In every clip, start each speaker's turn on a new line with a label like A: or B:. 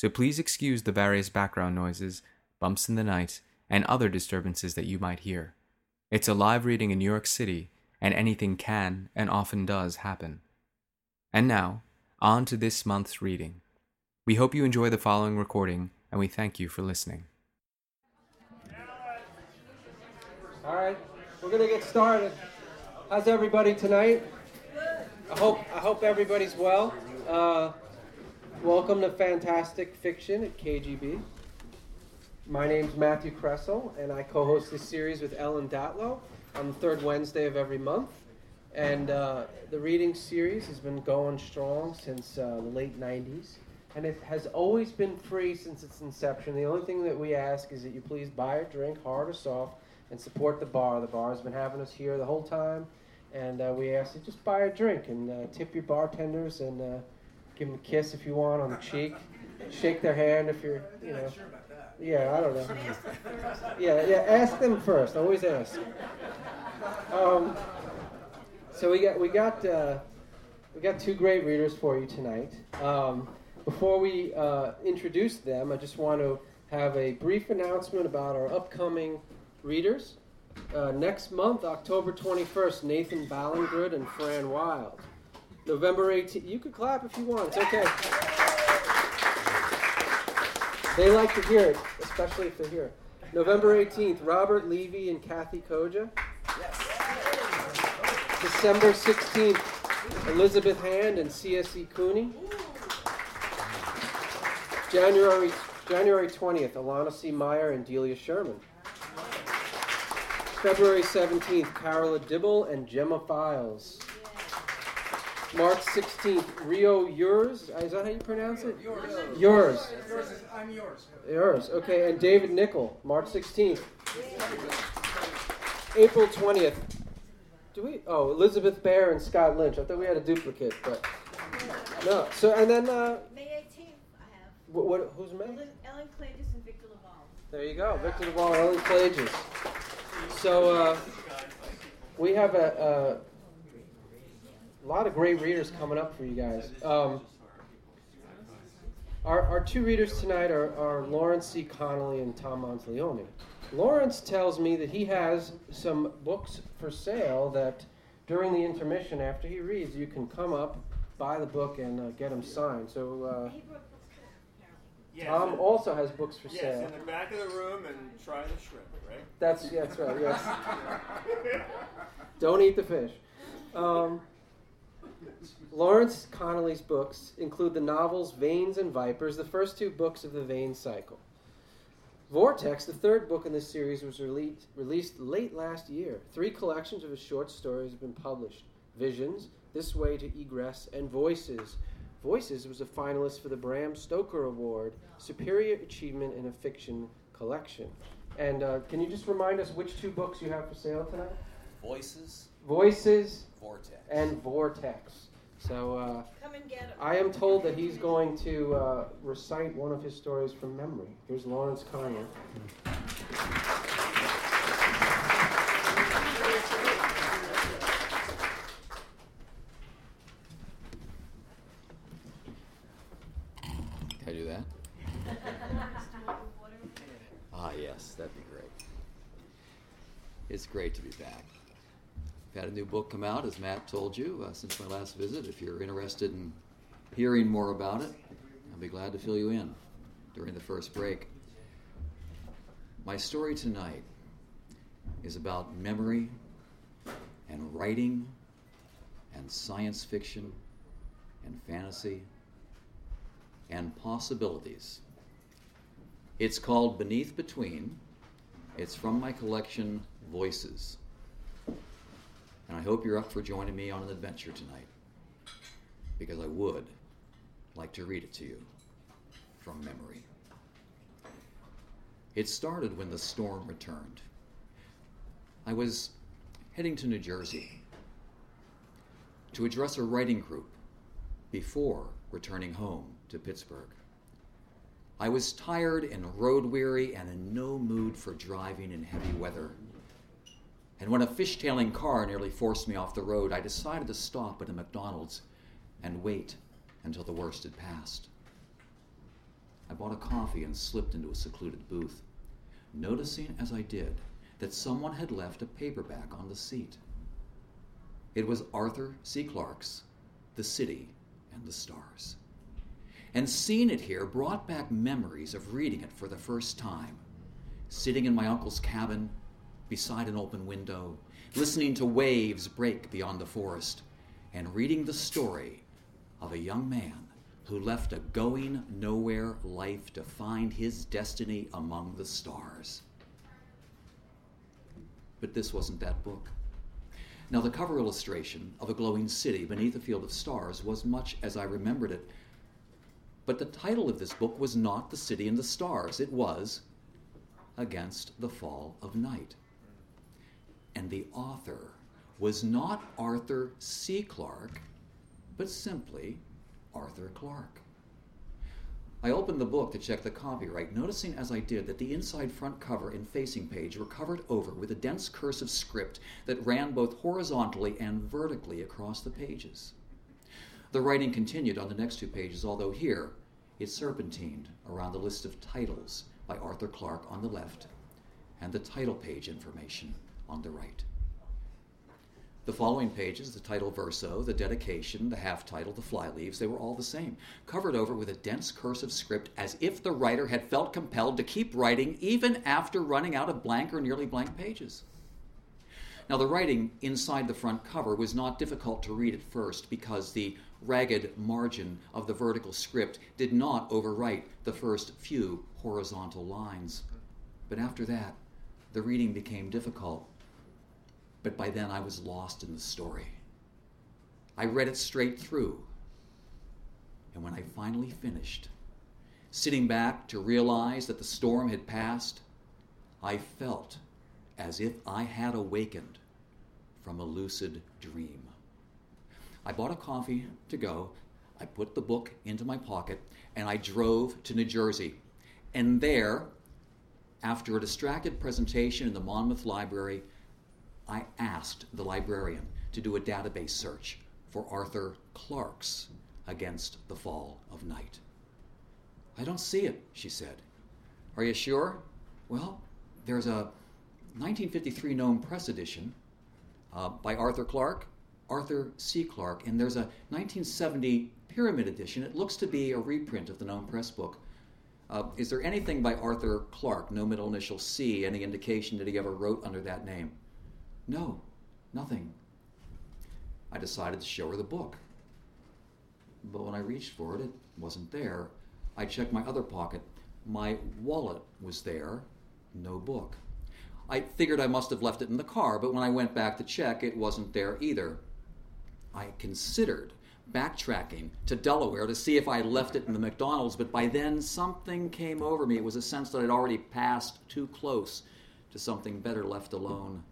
A: so please excuse the various background noises, bumps in the night, and other disturbances that you might hear. It's a live reading in New York City, and anything can and often does happen. And now, on to this month's reading. We hope you enjoy the following recording, and we thank you for listening.
B: All right, we're gonna get started. How's everybody tonight? I hope I hope everybody's well. Uh, welcome to Fantastic Fiction at KGB. My name's Matthew Kressel, and I co-host this series with Ellen Datlow on the third Wednesday of every month. And uh, the reading series has been going strong since uh, the late '90s, and it has always been free since its inception. The only thing that we ask is that you please buy a drink, hard or soft and support the bar. The bar has been having us here the whole time, and uh, we ask you just buy a drink and uh, tip your bartenders and uh, give them a kiss if you want on the cheek, shake their hand if you're, you know. Yeah, I don't know. Yeah, yeah. Ask them first. Always ask. Um, so we got we got uh, we got two great readers for you tonight. Um, before we uh, introduce them, I just want to have a brief announcement about our upcoming readers. Uh, next month, October 21st, Nathan Ballingrud and Fran Wilde. November 18th, you could clap if you want, it's okay. They like to hear it, especially if they're here. November 18th, Robert Levy and Kathe Koja. December 16th, Elizabeth Hand and CSE Cooney. January, January 20th, Alana C. Meyer and Delia Sherman. February 17th, Carola Dibbell and Gemma Files. March 16th, Rio Youers. Is that how you pronounce it?
C: Yours.
B: Yours.
C: Yours is, I'm yours.
B: Yours. Okay, and David Nickle, March 16th. April 20th. Do we? Oh, Elizabeth Bear and Scott Lynch. I thought we had a duplicate, but no. So and then uh,
D: May 18th, I have
B: what? what who's May?
D: Ellen, Ellen Klages and Victor LaValle.
B: There you go, Victor Duvall, Ellen Klages. So uh, we have a, a lot of great readers coming up for you guys. Um, our, our two readers tonight are, are Lawrence C. Connolly and Tom Monteleone. Lawrence tells me that he has some books for sale that during the intermission, after he reads, you can come up, buy the book, and uh, get them signed. So uh,
D: He brought books too.
C: Yes,
B: Tom also has books for
C: yes,
B: sale.
C: in the back of the room and try the shrimp, right?
B: That's yeah, that's right. Yes. Don't eat the fish. Um, Lawrence Connolly's books include the novels Veins and Vipers, the first two books of the Vein cycle. Vortex, the third book in this series, was released, released late last year. Three collections of his short stories have been published Visions, This Way to Egress, and Voices. Voices was a finalist for the Bram Stoker Award, Superior Achievement in a Fiction Collection. And uh, can you just remind us which two books you have for sale tonight?
E: Voices,
B: Voices
E: Vortex.
B: and Vortex. So uh,
D: Come and get them.
B: I am told that he's going to uh, recite one of his stories from memory. Here's Lawrence Connor.
E: Can I do that? Ah, yes, that'd be great. It's great to be had a new book come out, as Matt told you, uh, since my last visit. If you're interested in hearing more about it, I'll be glad to fill you in during the first break. My story tonight is about memory and writing and science fiction and fantasy and possibilities. It's called Beneath Between. It's from my collection Voices. And I hope you're up for joining me on an adventure tonight. Because I would like to read it to you from memory. It started when the storm returned. I was heading to New Jersey to address a writing group before returning home to Pittsburgh. I was tired and road weary and in no mood for driving in heavy weather. And when a fishtailing car nearly forced me off the road, I decided to stop at a McDonald's and wait until the worst had passed. I bought a coffee and slipped into a secluded booth, noticing as I did that someone had left a paperback on the seat. It was Arthur C. Clarke's The City and the Stars. And seeing it here brought back memories of reading it for the first time, sitting in my uncle's cabin beside an open window, listening to waves break beyond the forest, and reading the story of a young man who left a going nowhere life to find his destiny among the stars. But this wasn't that book. Now, the cover illustration of a glowing city beneath a field of stars was much as I remembered it. But the title of this book was not The City and the Stars, it was Against the Fall of Night. And the author was not Arthur C. Clarke, but simply Arthur Clarke. I opened the book to check the copyright, noticing as I did that the inside front cover and facing page were covered over with a dense cursive script that ran both horizontally and vertically across the pages. The writing continued on the next two pages, although here it serpentined around the list of titles by Arthur Clarke on the left and the title page information on the right. The following pages, the title verso, the dedication, the half title, the fly leaves, they were all the same, covered over with a dense cursive script as if the writer had felt compelled to keep writing even after running out of blank or nearly blank pages. Now, the writing inside the front cover was not difficult to read at first because the ragged margin of the vertical script did not overwrite the first few horizontal lines. But after that, the reading became difficult but by then I was lost in the story. I read it straight through. And when I finally finished, sitting back to realize that the storm had passed, I felt as if I had awakened from a lucid dream. I bought a coffee to go. I put the book into my pocket and I drove to New Jersey. And there, after a distracted presentation in the Monmouth Library, I asked the librarian to do a database search for Arthur Clarke's Against the Fall of Night. I don't see it, she said. Are you sure? Well, there's a 1953 Gnome Press edition uh, by Arthur Clarke, Arthur C. Clarke, and there's a 1970 Pyramid edition. It looks to be a reprint of the Gnome Press book. Uh, is there anything by Arthur Clarke, no middle initial C, any indication that he ever wrote under that name? No, nothing. I decided to show her the book. But when I reached for it, it wasn't there. I checked my other pocket. My wallet was there, no book. I figured I must have left it in the car, but when I went back to check, it wasn't there either. I considered backtracking to Delaware to see if I had left it in the McDonald's, but by then something came over me. It was a sense that I'd already passed too close to something better left alone.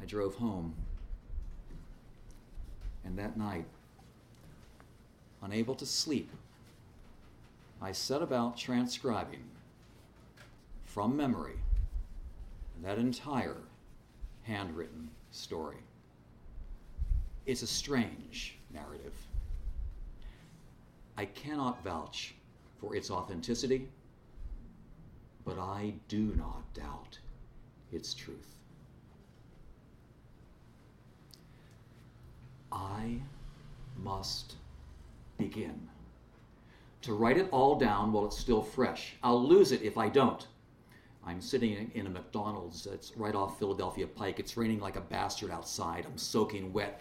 E: I drove home. And that night, unable to sleep, I set about transcribing from memory that entire handwritten story. It's a strange narrative. I cannot vouch for its authenticity, but I do not doubt its truth. I must begin. To write it all down while it's still fresh. I'll lose it if I don't. I'm sitting in a McDonald's. It's right off Philadelphia Pike. It's raining like a bastard outside. I'm soaking wet.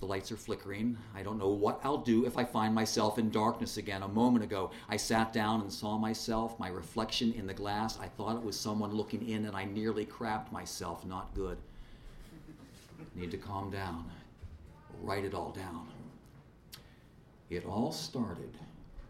E: The lights are flickering. I don't know what I'll do if I find myself in darkness again. A moment ago, I sat down and saw myself, my reflection in the glass. I thought it was someone looking in, and I nearly crapped myself. Not good. Need to calm down write it all down. It all started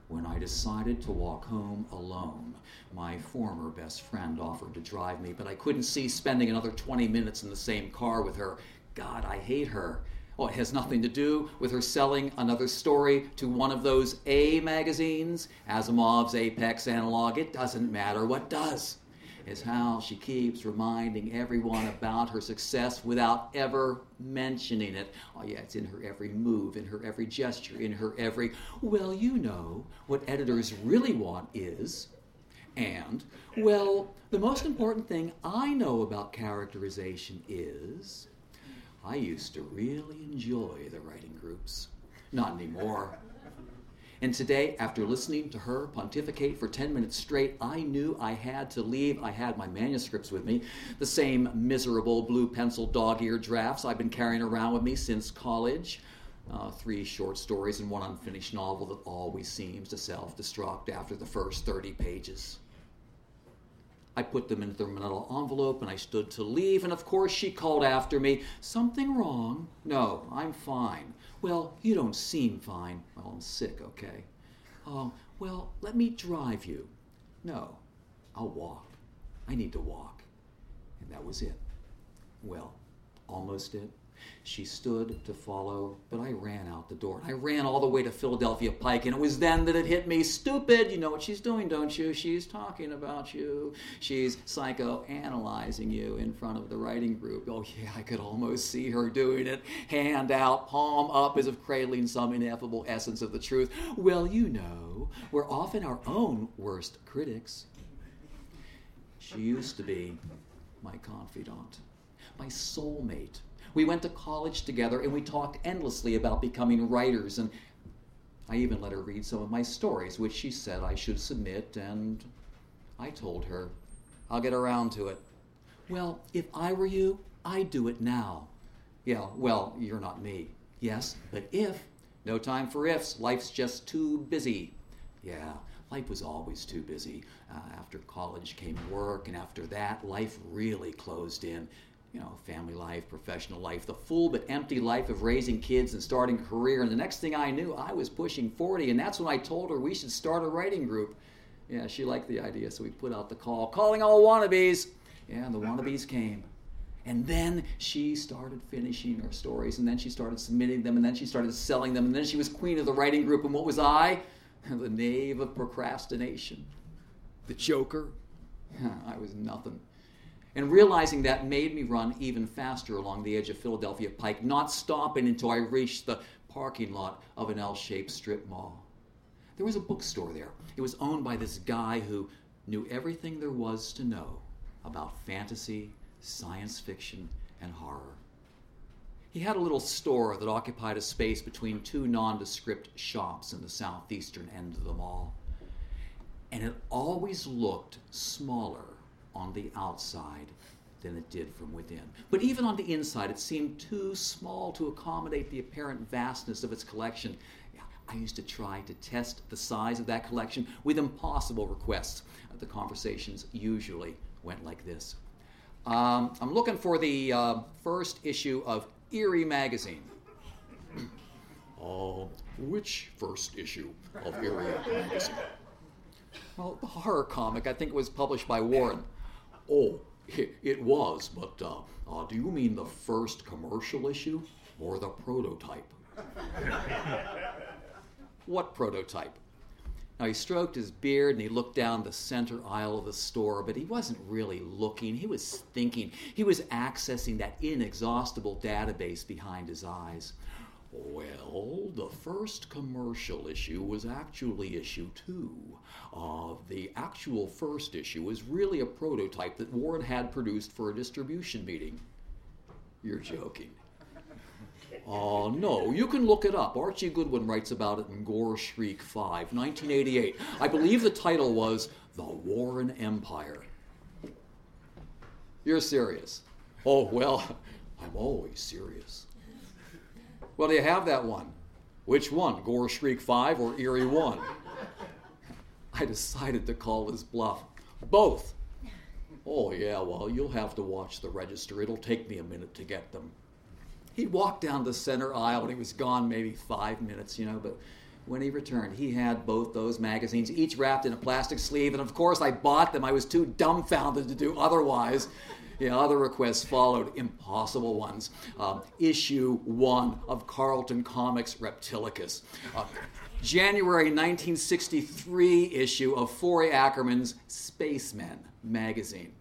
E: when I decided to walk home alone. My former best friend offered to drive me, but I couldn't see spending another 20 minutes in the same car with her. God, I hate her. Oh, it has nothing to do with her selling another story to one of those A magazines, Asimov's Apex Analog. It doesn't matter. What does? Is how she keeps reminding everyone about her success without ever mentioning it. Oh, yeah, it's in her every move, in her every gesture, in her every. Well, you know, what editors really want is. And, well, the most important thing I know about characterization is. I used to really enjoy the writing groups. Not anymore. And today, after listening to her pontificate for 10 minutes straight, I knew I had to leave. I had my manuscripts with me, the same miserable blue pencil dog eared drafts I've been carrying around with me since college. Uh, three short stories and one unfinished novel that always seems to self destruct after the first 30 pages. I put them into the manila envelope and I stood to leave, and of course she called after me, Something wrong? No, I'm fine. Well, you don't seem fine. Well, I'm sick, okay? Oh, well, let me drive you. No, I'll walk. I need to walk. And that was it. Well, almost it. She stood to follow, but I ran out the door. I ran all the way to Philadelphia Pike, and it was then that it hit me. Stupid! You know what she's doing, don't you? She's talking about you. She's psychoanalyzing you in front of the writing group. Oh, yeah, I could almost see her doing it. Hand out, palm up, as if cradling some ineffable essence of the truth. Well, you know, we're often our own worst critics. She used to be my confidant, my soulmate we went to college together and we talked endlessly about becoming writers. And I even let her read some of my stories, which she said I should submit. And I told her, I'll get around to it. Well, if I were you, I'd do it now. Yeah, well, you're not me. Yes, but if. No time for ifs. Life's just too busy. Yeah, life was always too busy. Uh, after college came work, and after that, life really closed in you know, family life, professional life, the full but empty life of raising kids and starting a career. And the next thing I knew, I was pushing 40, and that's when I told her we should start a writing group. Yeah, she liked the idea, so we put out the call, calling all wannabes. Yeah, the wannabes came. And then she started finishing her stories, and then she started submitting them, and then she started selling them, and then she was queen of the writing group. And what was I? The knave of procrastination. The joker. I was nothing. And realizing that made me run even faster along the edge of Philadelphia Pike, not stopping until I reached the parking lot of an L shaped strip mall. There was a bookstore there. It was owned by this guy who knew everything there was to know about fantasy, science fiction, and horror. He had a little store that occupied a space between two nondescript shops in the southeastern end of the mall. And it always looked smaller on the outside than it did from within. But even on the inside, it seemed too small to accommodate the apparent vastness of its collection. I used to try to test the size of that collection with impossible requests. The conversations usually went like this um, I'm looking for the uh, first issue of Eerie Magazine. Oh, which first issue of Eerie Magazine? Well, the horror comic, I think, it was published by Warren. Oh, it, was, but uh, uh, do you mean the first commercial issue or the prototype? what prototype? Now, he stroked his beard and he looked down the center aisle of the store, but he wasn't really looking. He was thinking. He was accessing that inexhaustible database behind his eyes. Well, the first commercial issue was actually issue two. Uh, the actual first issue was really a prototype that Warren had produced for a distribution meeting. You're joking. Oh, uh, no, you can look it up. Archie Goodwin writes about it in Gore Shriek 5, 1988. I believe the title was The Warren Empire. You're serious. Oh, well, I'm always serious. Well, do you have that one? Which one, Gore Shriek 5 or Eerie 1? I decided to call his bluff. Both. Oh, yeah, well, you'll have to watch the register. It'll take me a minute to get them. He walked down the center aisle and he was gone maybe five minutes, you know, but when he returned, he had both those magazines, each wrapped in a plastic sleeve, and of course I bought them. I was too dumbfounded to do otherwise. Yeah, other requests followed, impossible ones. Um, issue one of Charlton Comics Reptilicus. Uh, January 1963 issue of Forry Ackerman's Spacemen magazine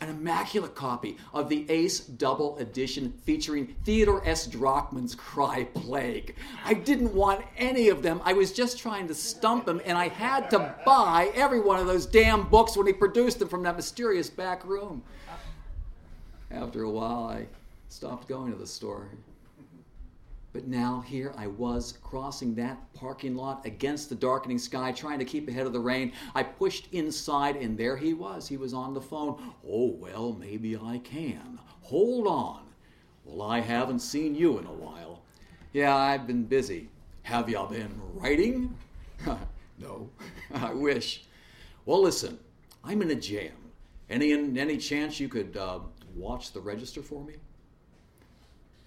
E: an immaculate copy of the Ace Double Edition featuring Theodore S. Drachman's Cry Plague. I didn't want any of them. I was just trying to stump him, and I had to buy every one of those damn books when he produced them from that mysterious back room. After a while, I stopped going to the store. But now here I was crossing that parking lot against the darkening sky, trying to keep ahead of the rain. I pushed inside, and there he was. He was on the phone. Oh, well, maybe I can. Hold on. Well, I haven't seen you in a while. Yeah, I've been busy. Have y'all been writing? no, I wish. Well, listen, I'm in a jam. Any, any chance you could uh, watch the register for me?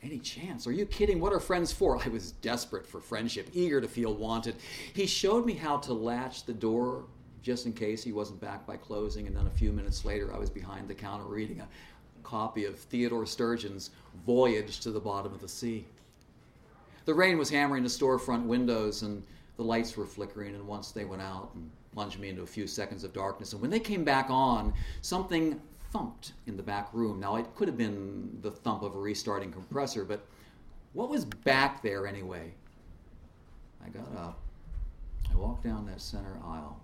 E: Any chance? Are you kidding? What are friends for? I was desperate for friendship, eager to feel wanted. He showed me how to latch the door just in case he wasn't back by closing, and then a few minutes later, I was behind the counter reading a copy of Theodore Sturgeon's Voyage to the Bottom of the Sea. The rain was hammering the storefront windows, and the lights were flickering, and once they went out and plunged me into a few seconds of darkness. And when they came back on, something thumped in the back room. Now, it could have been the thump of a restarting compressor, but what was back there anyway? I got up, I walked down that center aisle,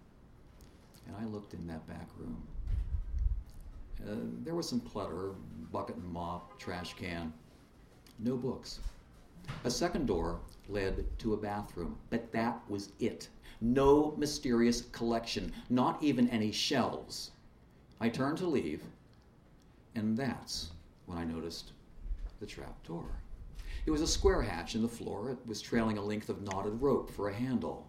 E: and I looked in that back room. Uh, there was some clutter bucket and mop, trash can, no books. A second door led to a bathroom, but that was it. No mysterious collection, not even any shelves. I turned to leave, and that's when I noticed the trap door. It was a square hatch in the floor. It was trailing a length of knotted rope for a handle.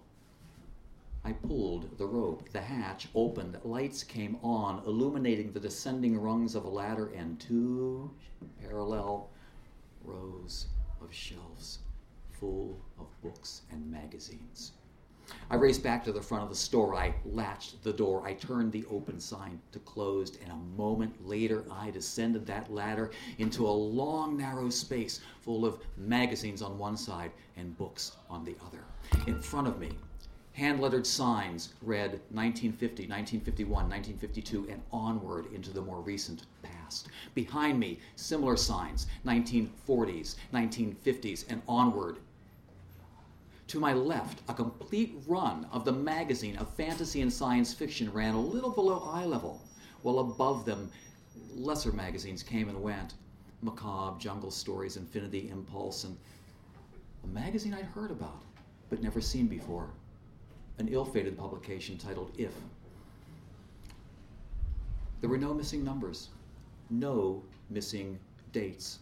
E: I pulled the rope. The hatch opened. Lights came on, illuminating the descending rungs of a ladder and two parallel rows of shelves full of books and magazines. I raced back to the front of the store. I latched the door. I turned the open sign to closed, and a moment later I descended that ladder into a long, narrow space full of magazines on one side and books on the other. In front of me, hand lettered signs read 1950, 1951, 1952, and onward into the more recent past. Behind me, similar signs 1940s, 1950s, and onward to my left, a complete run of the magazine of fantasy and science fiction ran a little below eye level, while above them, lesser magazines came and went. Macabre, Jungle Stories, Infinity Impulse, and a magazine I'd heard about but never seen before. An ill fated publication titled If. There were no missing numbers, no missing dates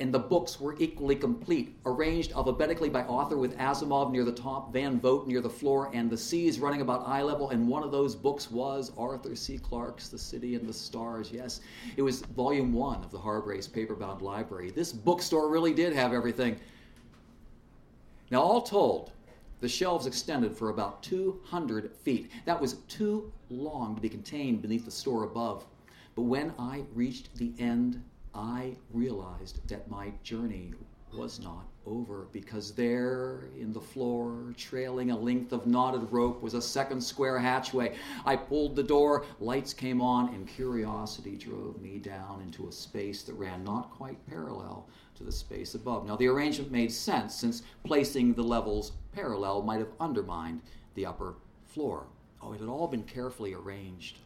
E: and the books were equally complete, arranged alphabetically by author with Asimov near the top, Van Vogt near the floor, and the C's running about eye level. And one of those books was Arthur C. Clarke's The City and the Stars. Yes, it was volume one of the Harbrace paperbound library. This bookstore really did have everything. Now, all told, the shelves extended for about 200 feet. That was too long to be contained beneath the store above. But when I reached the end, I realized that my journey was not over because there in the floor, trailing a length of knotted rope, was a second square hatchway. I pulled the door, lights came on, and curiosity drove me down into a space that ran not quite parallel to the space above. Now, the arrangement made sense since placing the levels parallel might have undermined the upper floor. Oh, it had all been carefully arranged.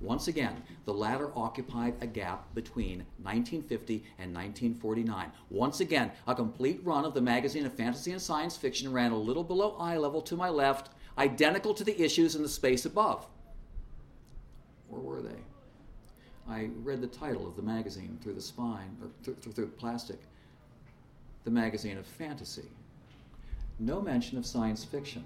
E: Once again, the latter occupied a gap between 1950 and 1949. Once again, a complete run of the magazine of fantasy and science fiction ran a little below eye level to my left, identical to the issues in the space above. Where were they? I read the title of the magazine through the spine, or through, through, plastic. The magazine of fantasy. No mention of science fiction.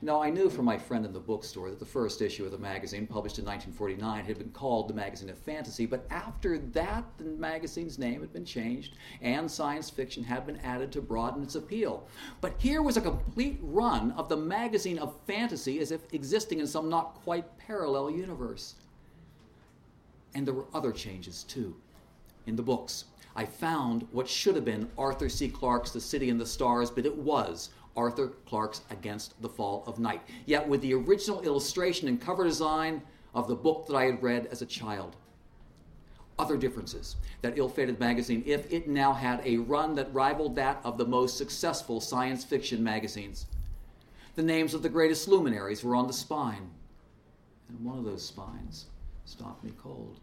E: Now, I knew from my friend in the bookstore that the first issue of the magazine, published in 1949, had been called the Magazine of Fantasy, but after that, the magazine's name had been changed and science fiction had been added to broaden its appeal. But here was a complete run of the Magazine of Fantasy as if existing in some not quite parallel universe. And there were other changes too. In the books, I found what should have been Arthur C. Clarke's The City and the Stars, but it was Arthur Clarke's Against the Fall of Night, yet with the original illustration and cover design of the book that I had read as a child. Other differences that ill fated magazine, if it now had a run that rivaled that of the most successful science fiction magazines. The names of the greatest luminaries were on the spine, and one of those spines stopped me cold.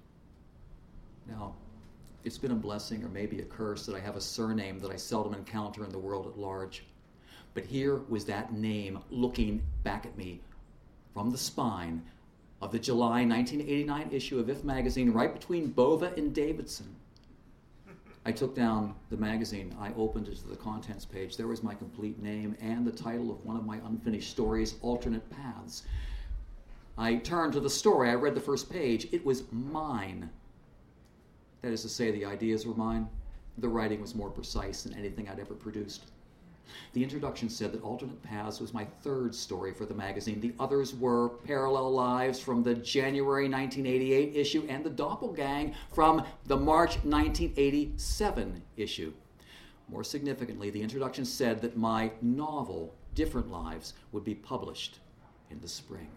E: Now, it's been a blessing or maybe a curse that I have a surname that I seldom encounter in the world at large. But here was that name looking back at me from the spine of the July 1989 issue of If magazine, right between Bova and Davidson. I took down the magazine. I opened it to the contents page. There was my complete name and the title of one of my unfinished stories, Alternate Paths. I turned to the story. I read the first page. It was mine. That is to say, the ideas were mine. The writing was more precise than anything I'd ever produced. The introduction said that Alternate Paths was my third story for the magazine. The others were Parallel Lives from the January 1988 issue and The Doppelgang from the March 1987 issue. More significantly, the introduction said that my novel, Different Lives, would be published in the spring.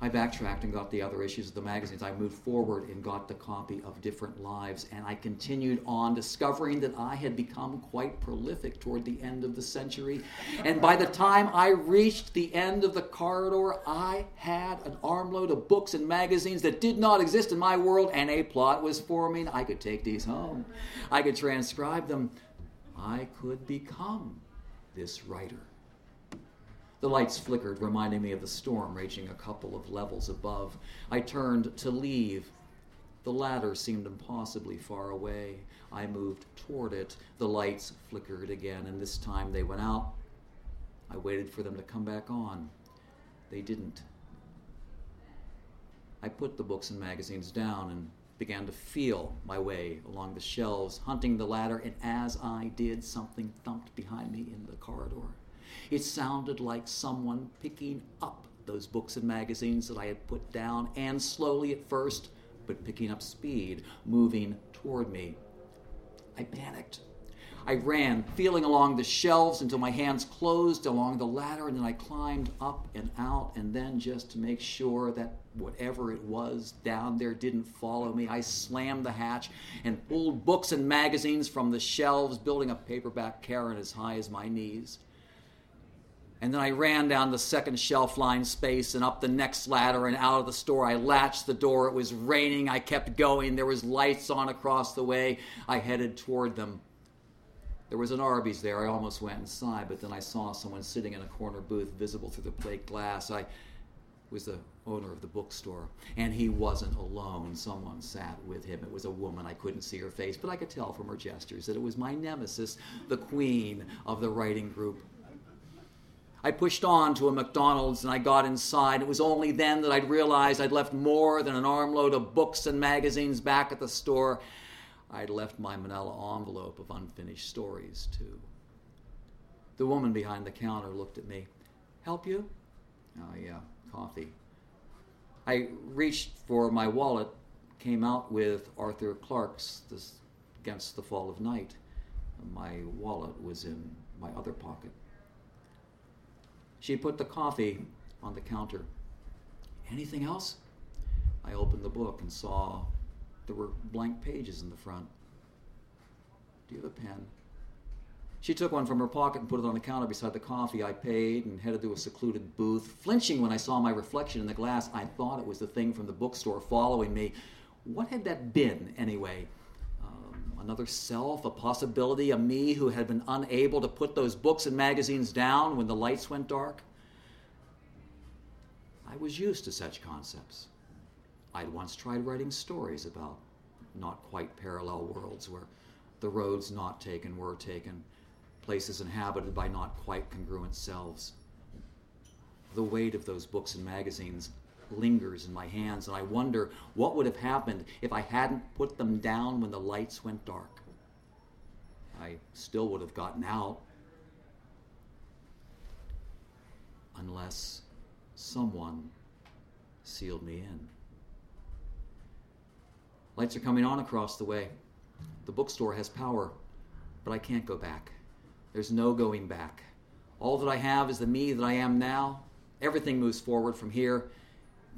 E: I backtracked and got the other issues of the magazines. I moved forward and got the copy of Different Lives, and I continued on, discovering that I had become quite prolific toward the end of the century. And by the time I reached the end of the corridor, I had an armload of books and magazines that did not exist in my world, and a plot was forming. I could take these home, I could transcribe them, I could become this writer. The lights flickered, reminding me of the storm raging a couple of levels above. I turned to leave. The ladder seemed impossibly far away. I moved toward it. The lights flickered again, and this time they went out. I waited for them to come back on. They didn't. I put the books and magazines down and began to feel my way along the shelves, hunting the ladder, and as I did, something thumped behind me in the corridor. It sounded like someone picking up those books and magazines that I had put down, and slowly at first, but picking up speed, moving toward me. I panicked. I ran, feeling along the shelves until my hands closed along the ladder, and then I climbed up and out, and then just to make sure that whatever it was down there didn't follow me, I slammed the hatch and pulled books and magazines from the shelves, building a paperback cairn as high as my knees. And then I ran down the second shelf line space and up the next ladder and out of the store. I latched the door. It was raining. I kept going. There was lights on across the way. I headed toward them. There was an Arby's there. I almost went inside, but then I saw someone sitting in a corner booth visible through the plate glass. I was the owner of the bookstore, and he wasn't alone. Someone sat with him. It was a woman. I couldn't see her face, but I could tell from her gestures that it was my nemesis, the queen of the writing group. I pushed on to a McDonald's and I got inside. It was only then that I'd realized I'd left more than an armload of books and magazines back at the store. I'd left my manila envelope of unfinished stories, too. The woman behind the counter looked at me. Help you? Oh, yeah, coffee. I reached for my wallet, came out with Arthur Clarke's this, Against the Fall of Night. My wallet was in my other pocket. She put the coffee on the counter. Anything else? I opened the book and saw there were blank pages in the front. Do you have a pen? She took one from her pocket and put it on the counter beside the coffee. I paid and headed to a secluded booth. Flinching when I saw my reflection in the glass, I thought it was the thing from the bookstore following me. What had that been, anyway? Another self, a possibility, a me who had been unable to put those books and magazines down when the lights went dark? I was used to such concepts. I'd once tried writing stories about not quite parallel worlds where the roads not taken were taken, places inhabited by not quite congruent selves. the weight of those books and magazines lingers in my hands, and I wonder what would have happened if I hadn't put them down when the lights went dark. I still would have gotten out. Unless someone sealed me in. Lights are coming on across the way. The bookstore has power, but I can't go back. There's no going back. All that I have is the me that I am now. Everything moves forward from here.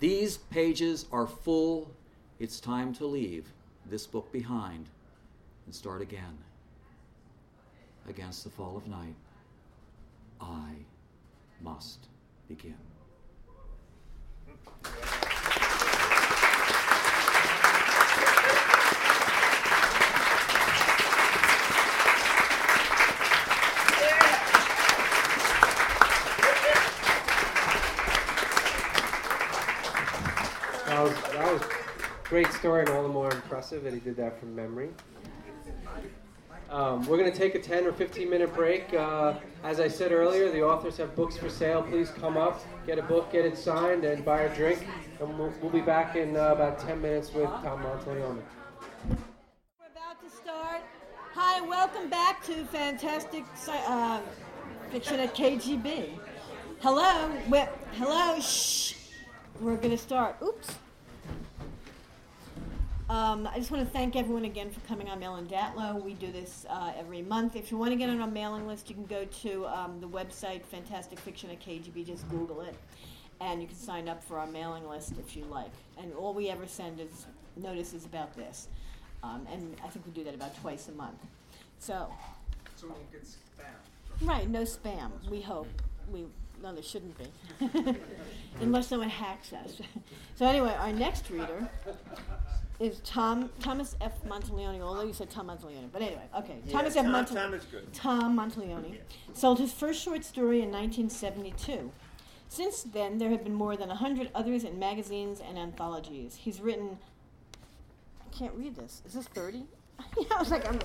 E: These pages are full. It's time to leave this book behind and start again. Against the fall of night, I must begin.
B: That was, that was a great story and all the more impressive that he did that from memory. Um, we're going to take a 10 or 15 minute break. Uh, as I said earlier, the authors have books for sale. Please come up, get a book, get it signed, and buy a drink. And we'll, we'll be back in uh, about 10 minutes with Tom Monteleone.
D: We're about to start. Hi, welcome back to Fantastic uh, Fiction at KGB. Hello, we hello, shh. We're going to start. Oops. Um, I just want to thank everyone again for coming on Mail and Datlow. We do this uh, every month. If you want to get on our mailing list, you can go to um, the website Fantastic Fiction at KGB. Just Google it, and you can sign up for our mailing list if you like. And all we ever send is notices about this, um, and I think we do that about twice a month. So,
C: So we won't get spam.
D: right, no spam. We hope. We no, there shouldn't be, unless someone hacks us. so anyway, our next reader is Tom Thomas F. Monteleone. Although you said Tom Monteleone, but anyway, okay. Thomas F.
C: Tom,
D: Monteleone.
C: Tom is good.
D: Tom Monteleone sold his first short story in 1972. Since then, there have been more than 100 others in magazines and anthologies. He's written. I can't read this. Is this 30? yeah, I was like, I'm.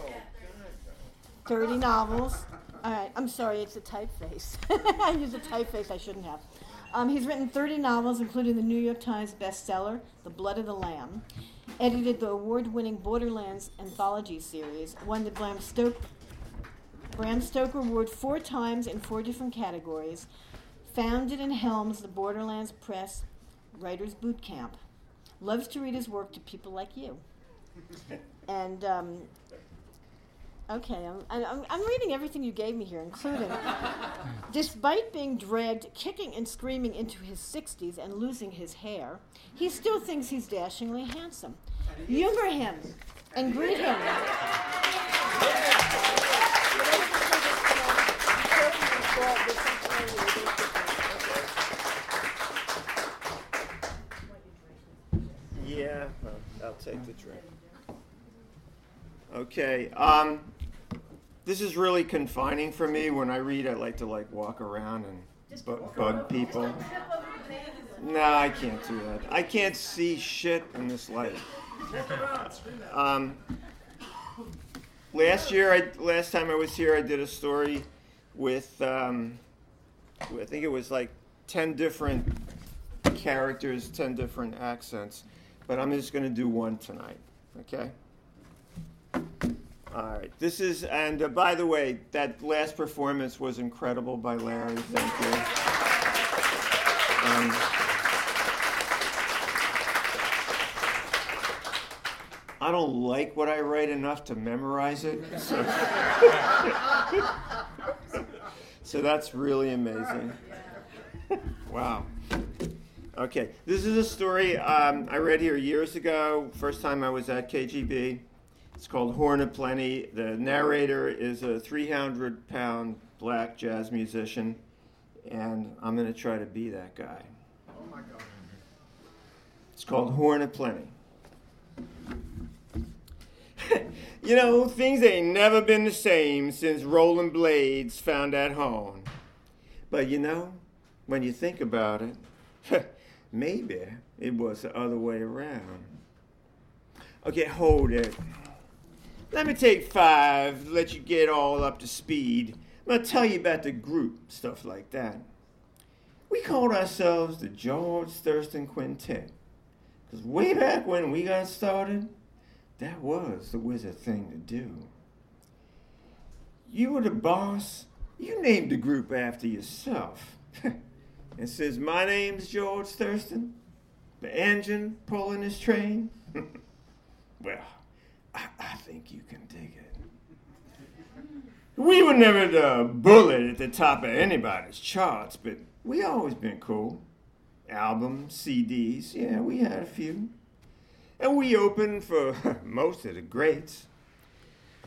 D: 30 novels. All right, I'm sorry, it's a typeface. I use a typeface I shouldn't have. Um, he's written 30 novels, including the New York Times bestseller, The Blood of the Lamb, edited the award winning Borderlands anthology series, won the Bram Stoker, Bram Stoker Award four times in four different categories, founded and helms the Borderlands Press Writers Boot Camp, loves to read his work to people like you. And um, Okay, I'm, I'm, I'm reading everything you gave me here, including, despite being dragged kicking and screaming into his 60s and losing his hair, he still thinks he's dashingly handsome. Humor him and greet him.
C: Yeah, well, I'll take the drink. Okay. Um, this is really confining for me. When I read, I like to like walk around and bu- bug people. No, I can't do that. I can't see shit in this light. Um, last year, I last time I was here, I did a story with um, I think it was like ten different characters, ten different accents, but I'm just going to do one tonight. Okay. All right. This is, and uh, by the way, that last performance was incredible by Larry. Thank you. Um, I don't like what I write enough to memorize it. So, so that's really amazing. Wow. Okay, this is a story um, I read here years ago. First time I was at KGB. It's called Horn of Plenty. The narrator is a 300 pound black jazz musician, and I'm going to try to be that guy.
F: Oh my God.
C: It's called Horn of Plenty. you know, things ain't never been the same since Rolling Blades found that horn. But you know, when you think about it, maybe it was the other way around. Okay, hold it. Let me take five, let you get all up to speed. I'm gonna tell you about the group, stuff like that. We called ourselves the George Thurston Quintet. Because way back when we got started, that was the wizard thing to do. You were the boss. You named the group after yourself. and says, My name's George Thurston, the engine pulling this train. well, I, I think you can dig it. We were never the bullet at the top of anybody's charts, but we always been cool. Albums, CDs, yeah, we had a few. And we opened for most of the greats.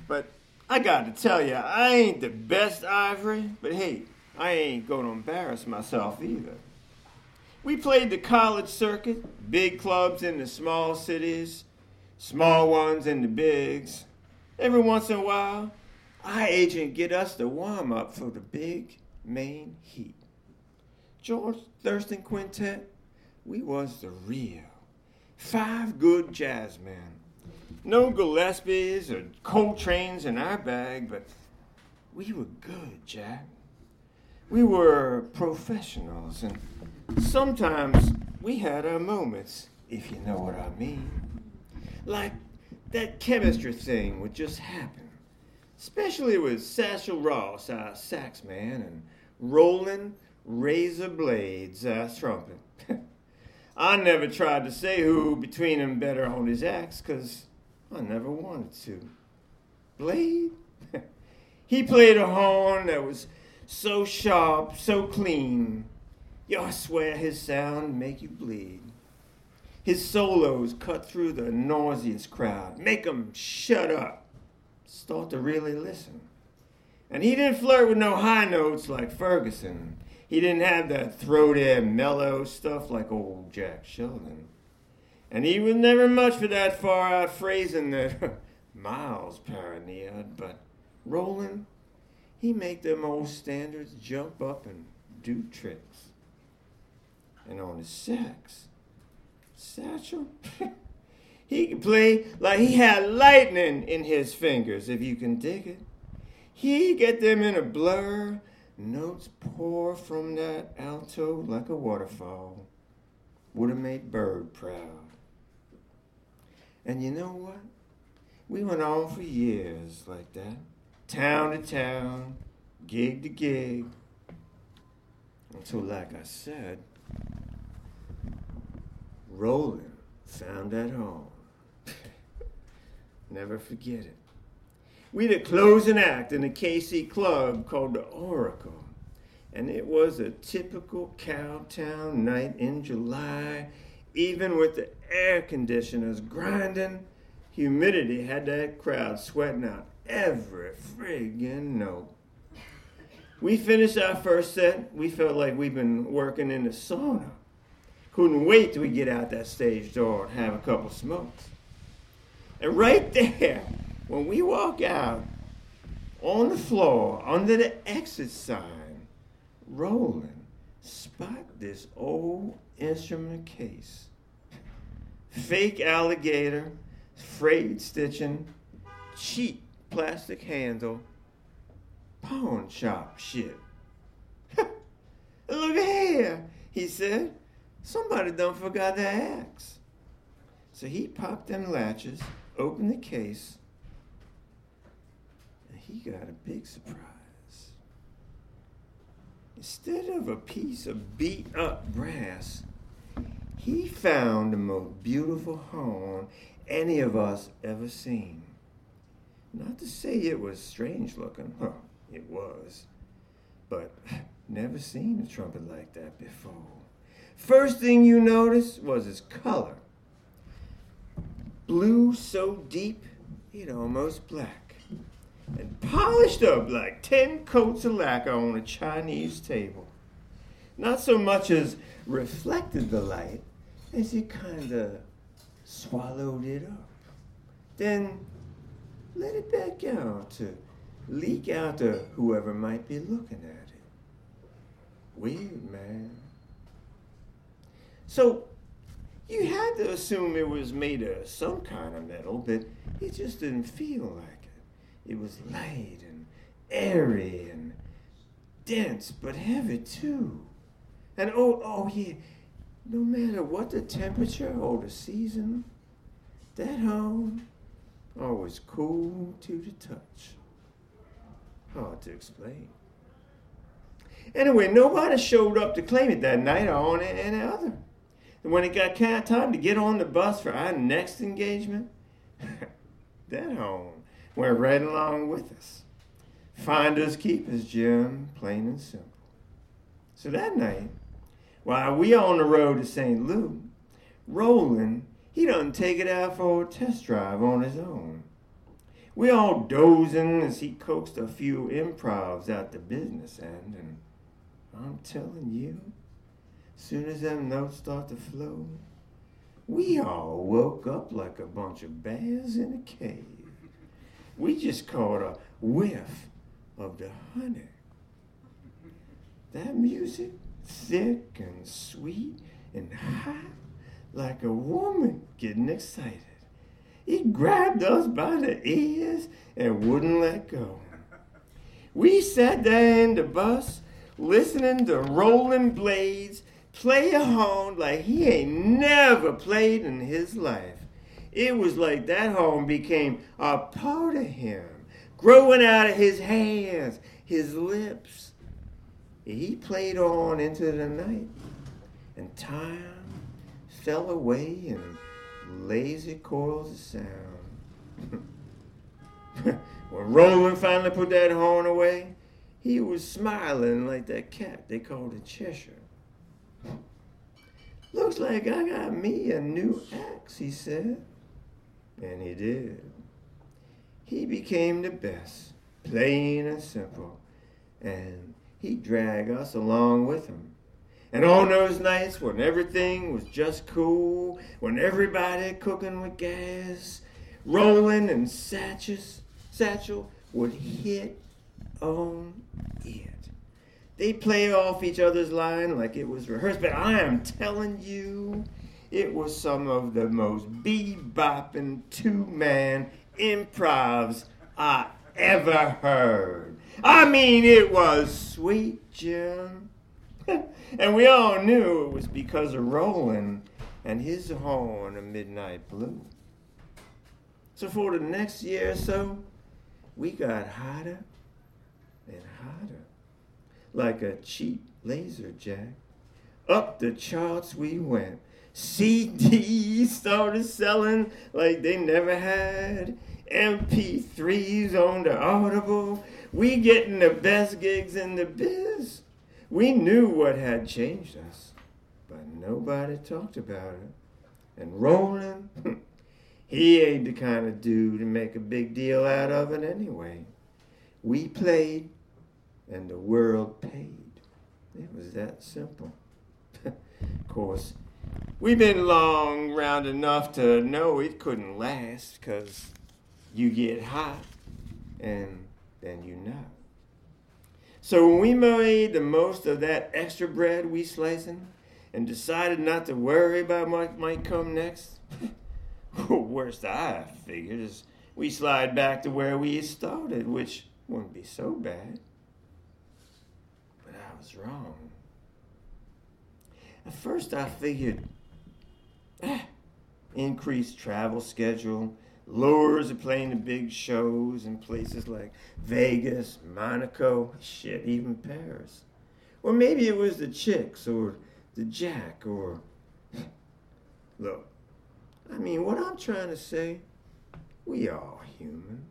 C: But I got to tell you, I ain't the best Ivory, but hey, I ain't to embarrass myself either. We played the college circuit, big clubs in the small cities, small ones and the bigs. Every once in a while, our agent get us the warm up for the big main heat. George Thurston Quintet, we was the real. Five good jazz men. No Gillespies or Coltrane's in our bag, but we were good, Jack. We were professionals, and sometimes we had our moments, if you know what I mean. Like that chemistry thing would just happen, especially with Satchel Ross, our sax man, and Roland Razor Blades, our trumpet. I never tried to say who between them better on his axe, 'cause I never wanted to. Blade? he played a horn that was so sharp, so clean. I swear his sound make you bleed. His solos cut through the noisiest crowd, make 'em shut up, start to really listen. And he didn't flirt with no high notes like Ferguson. He didn't have that throaty, mellow stuff like old Jack Sheldon. And he was never much for that far out phrasing that Miles pioneered, but Roland, he make them old standards jump up and do tricks. And on his sax, Satchel, he could play like he had lightning in his fingers, if you can dig it. He get them in a blur, notes pour from that alto like a waterfall. Would have made Bird proud. And you know what? We went on for years like that, town to town, gig to gig, until, like I said, Roland found that home. Never forget it. We had a closing act in a KC club called the Oracle, and it was a typical Cowtown night in July even with the air conditioners grinding, humidity had that crowd sweating out every friggin' note. We finished our first set. We felt like we'd been working in the sauna. Couldn't wait till we get out that stage door and have a couple smokes. And right there, when we walk out on the floor under the exit sign, Roland spot this old instrument case fake alligator, frayed stitching, cheap plastic handle, pawn shop shit. Look here, he said. Somebody done forgot their axe. So he popped them latches, opened the case, and he got a big surprise. Instead of a piece of beat up brass, he found the most beautiful horn any of us ever seen. Not to say it was strange looking, huh? It was. But never seen a trumpet like that before. First thing you noticed was its color. Blue so deep, it almost black. And polished up like ten coats of lacquer on a Chinese table. Not so much as reflected the light, as he kind of swallowed it up. Then let it back out to leak out to whoever might be looking at it. Weird, man. So you had to assume it was made of some kind of metal, but it just didn't feel like it. It was light and airy and dense, but heavy too. And oh, oh yeah, no matter what the temperature or the season, that home always cool to the touch. Hard to explain. Anyway, nobody showed up to claim it that night or on any other. And when it got time to get on the bus for our next engagement, that home went right along with us. Finders keepers, Jim, plain and simple. So that night, while we on the road to St. Lou, Roland, he done take it out for a test drive on his own. We all dozing as he coaxed a few improvs out the business end, and I'm telling you, soon as them notes start to flow, we all woke up like a bunch of bears in a cave. We just caught a whiff of the honey. That music, thick and sweet and hot, like a woman getting excited. It grabbed us by the ears and wouldn't let go. We sat there in the bus listening to Roland Blades play a horn like he ain't never played in his life. It was like that horn became a part of him, growing out of his hands, his lips. He played on into the night, and time fell away in lazy coils of sound. when Roland finally put that horn away, he was smiling like that cat they called a Cheshire. Looks like I got me a new axe, he said. And he did. He became the best, plain and simple, and he dragged us along with him. And on those nights when everything was just cool, when everybody cooking with gas, Roland and Satchel, Satchel would hit on it. They play off each other's line like it was rehearsed, but I am telling you, it was some of the most bebopping two man improvs I ever heard. I mean, it was sweet, Jim. and we all knew it was because of Roland and his horn of midnight blue. So for the next year or so, we got hotter and hotter like a cheap laser jack. Up the charts we went. CDs started selling like they never had. MP3s on the Audible. We getting the best gigs in the biz. We knew what had changed us, but nobody talked about it. And Roland, he ain't the kind of dude to make a big deal out of it anyway. We played and the world paid. It was that simple. of course, we've been long round enough to know it couldn't last because you get hot and then you not. So when we made the most of that extra bread we slicing and decided not to worry about what might come next, worst I figured is we slide back to where we started, which wouldn't be so bad was wrong. At first, I figured eh, increased travel schedule, lures of playing the big shows in places like Vegas, Monaco, shit, even Paris. Or maybe it was the chicks or the jack or. Look, I mean, what I'm trying to say, we all human.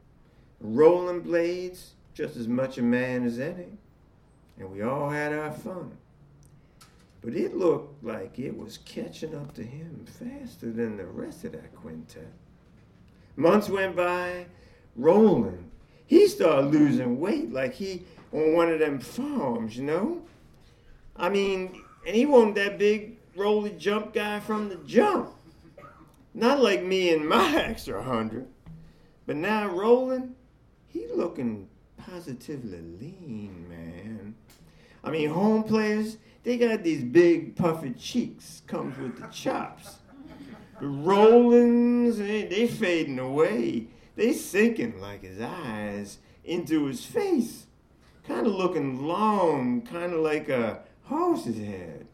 C: Roland Blades, just as much a man as any and we all had our fun. But it looked like it was catching up to him faster than the rest of that quintet. Months went by, Roland, he started losing weight like he on one of them farms, you know? I mean, and he wasn't that big roly jump guy from the jump. Not like me and my extra hundred. But now Roland, he looking positively lean, man. I mean, home players, they got these big puffy cheeks, comes with the chops. The Rollins, they, they fading away. They sinking like his eyes into his face. Kind of looking long, kind of like a horse's head.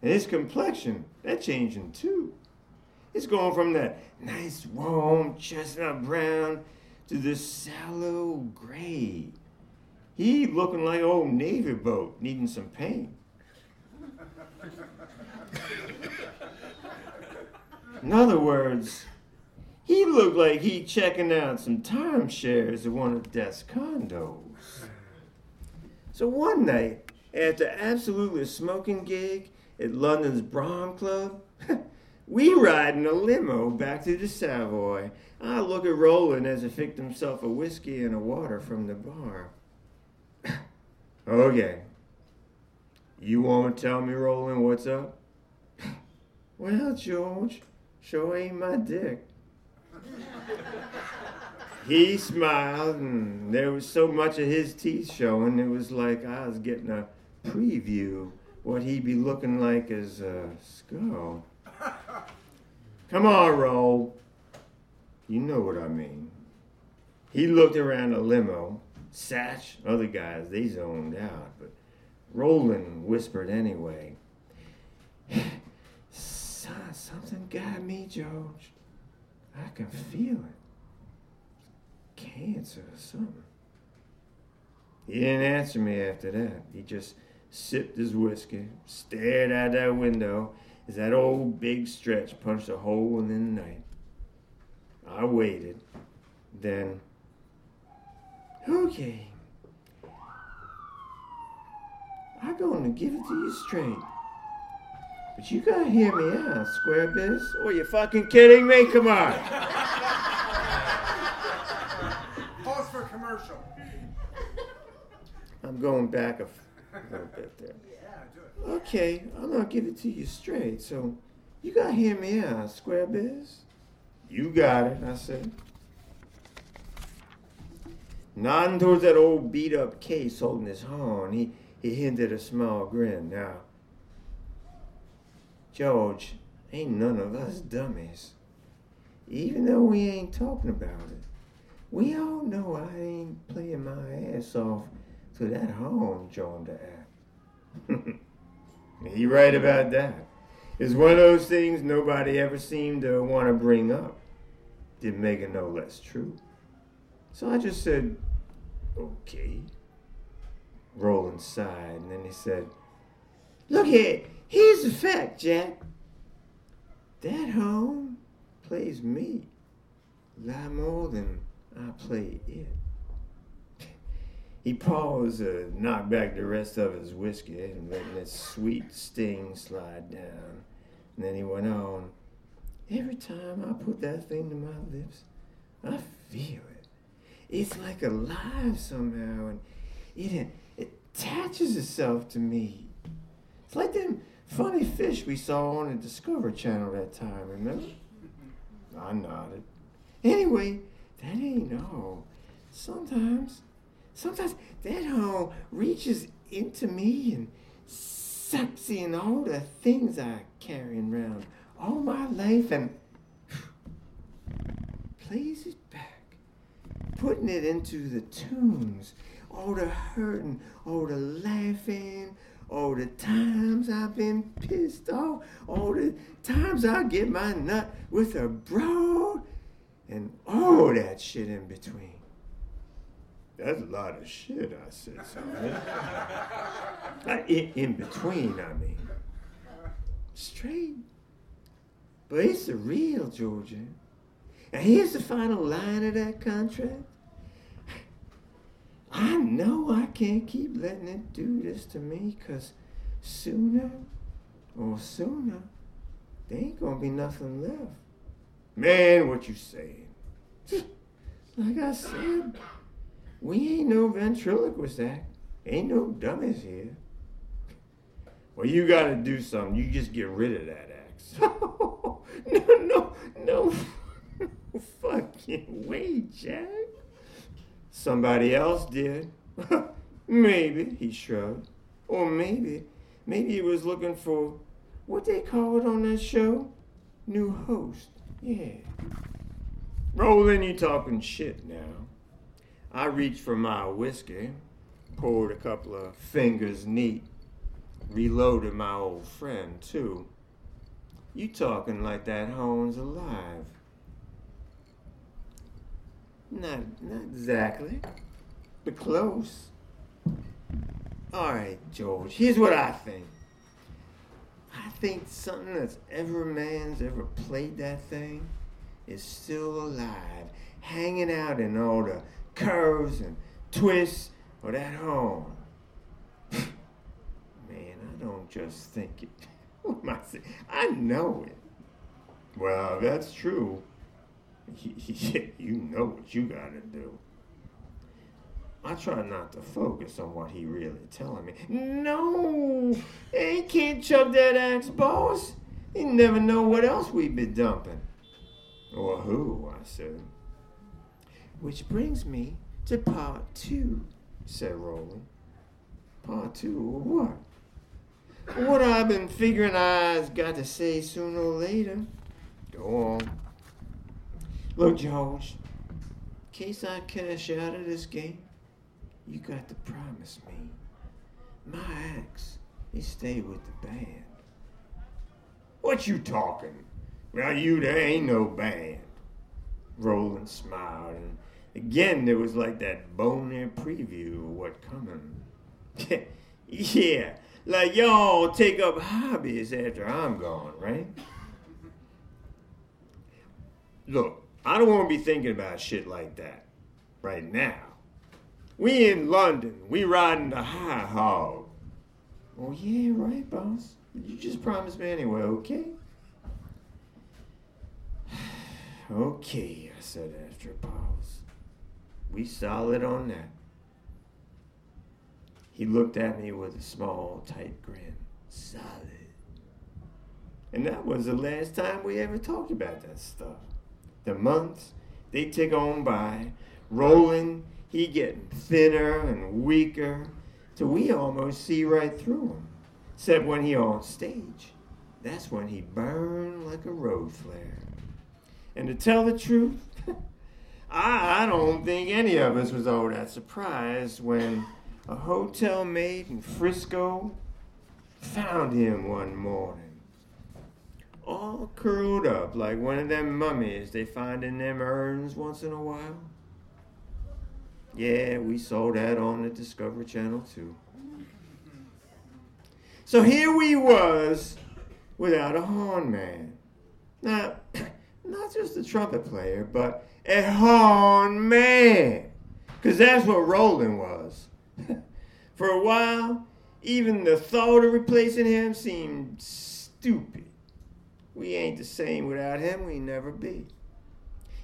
C: And his complexion, that changing too. It's going from that nice warm chestnut brown to this sallow gray. He looking like old navy boat needing some paint. In other words, he looked like he checking out some timeshares at one of Death's condos. So one night, after absolutely smoking gig at London's Brom Club, we ride in a limo back to the Savoy. I look at Roland as he picked himself a whiskey and a water from the bar. Okay. You won't tell me, Roland, what's up? well, George, sure ain't my dick. he smiled, and there was so much of his teeth showing, it was like I was getting a preview what he'd be looking like as a skull. Come on, Roll. You know what I mean. He looked around the limo. Satch, other guys, they zoned out, but Roland whispered anyway. Something got me, George. I can feel it. Cancer or something. He didn't answer me after that. He just sipped his whiskey, stared out that window as that old big stretch punched a hole in the night. I waited. Then, okay. I'm going to give it to you straight. But you gotta hear me out, Square Biz. Or you fucking kidding me? Come on.
F: Pause for commercial.
C: I'm going back a, f- a little bit there.
F: Yeah, do it.
C: Okay, I'm gonna give it to you straight. So you gotta hear me out, Square Biz. You got it, I said. Nodding towards that old beat up case holding his horn, he, he hinted a small grin. Now, George, ain't none of us dummies. Even though we ain't talking about it, we all know I ain't playing my ass off to that horn joined the act. He right about that. It's one of those things nobody ever seemed to want to bring up. Didn't make it no less true. So I just said, okay. Roland sighed, and then he said, Look here, here's the fact, Jack. That home plays me a lot more than I play it. He paused to knock back the rest of his whiskey and letting that sweet sting slide down. And then he went on, Every time I put that thing to my lips, I feel it. It's like alive somehow, and it, it attaches itself to me. It's like them funny fish we saw on the Discovery Channel that time, remember? Mm-hmm. I nodded. Anyway, that ain't all. Sometimes Sometimes that home reaches into me and sucks in all the things I carry around all my life and plays it putting it into the tunes, all the hurting, all the laughing, all the times I've been pissed off, all the times I get my nut with a bro, and all that shit in between. That's a lot of shit, I said something. In, in between, I mean. Straight. But it's the real Georgia. And here's the final line of that contract. I know I can't keep letting it do this to me, because sooner or sooner, there ain't gonna be nothing left. Man, what you saying? like I said, we ain't no ventriloquist act. Ain't no dummies here. Well, you gotta do something. You just get rid of that axe. no, no, no fucking way, Jack. Somebody else did. maybe, he shrugged. Or maybe, maybe he was looking for what they call it on that show? New host. Yeah. Roland, you talking shit now. I reached for my whiskey, poured a couple of fingers neat. reloaded my old friend, too. You talking like that hone's alive. Not, not exactly, but close. All right, George, here's what I think. I think something that's ever man's ever played that thing is still alive, hanging out in all the curves and twists of that horn. Man, I don't just think it. I? I know it. Well, that's true. You know what you gotta do. I try not to focus on what he really telling me. No, he can't chug that axe, boss. He never know what else we be dumping. Or who, I said. Which brings me to part two, said Roland. Part two of what? What I've been figuring I's got to say sooner or later. Go on. Look, George, in case I cash out of this game, you got to promise me my axe is stay with the band. What you talking? Well, you, there ain't no band. Roland smiled, and again there was like that bonehead preview of what coming. yeah, like y'all take up hobbies after I'm gone, right? Look, I don't want to be thinking about shit like that right now. We in London. We riding the high hog. Oh yeah, right, boss. You just promised me anyway, okay? okay, I said after a pause. We solid on that. He looked at me with a small, tight grin. Solid. And that was the last time we ever talked about that stuff. The months, they tick on by, Roland he getting thinner and weaker till we almost see right through him. Except when he on stage. That's when he burned like a road flare. And to tell the truth, I, I don't think any of us was all that surprised when a hotel maid in Frisco found him one morning. All curled up like one of them mummies they find in them urns once in a while. Yeah, we saw that on the Discovery Channel too. So here we was without a horn man. Now, not just a trumpet player, but a horn man. Because that's what Roland was. For a while, even the thought of replacing him seemed stupid. We ain't the same without him, we never be.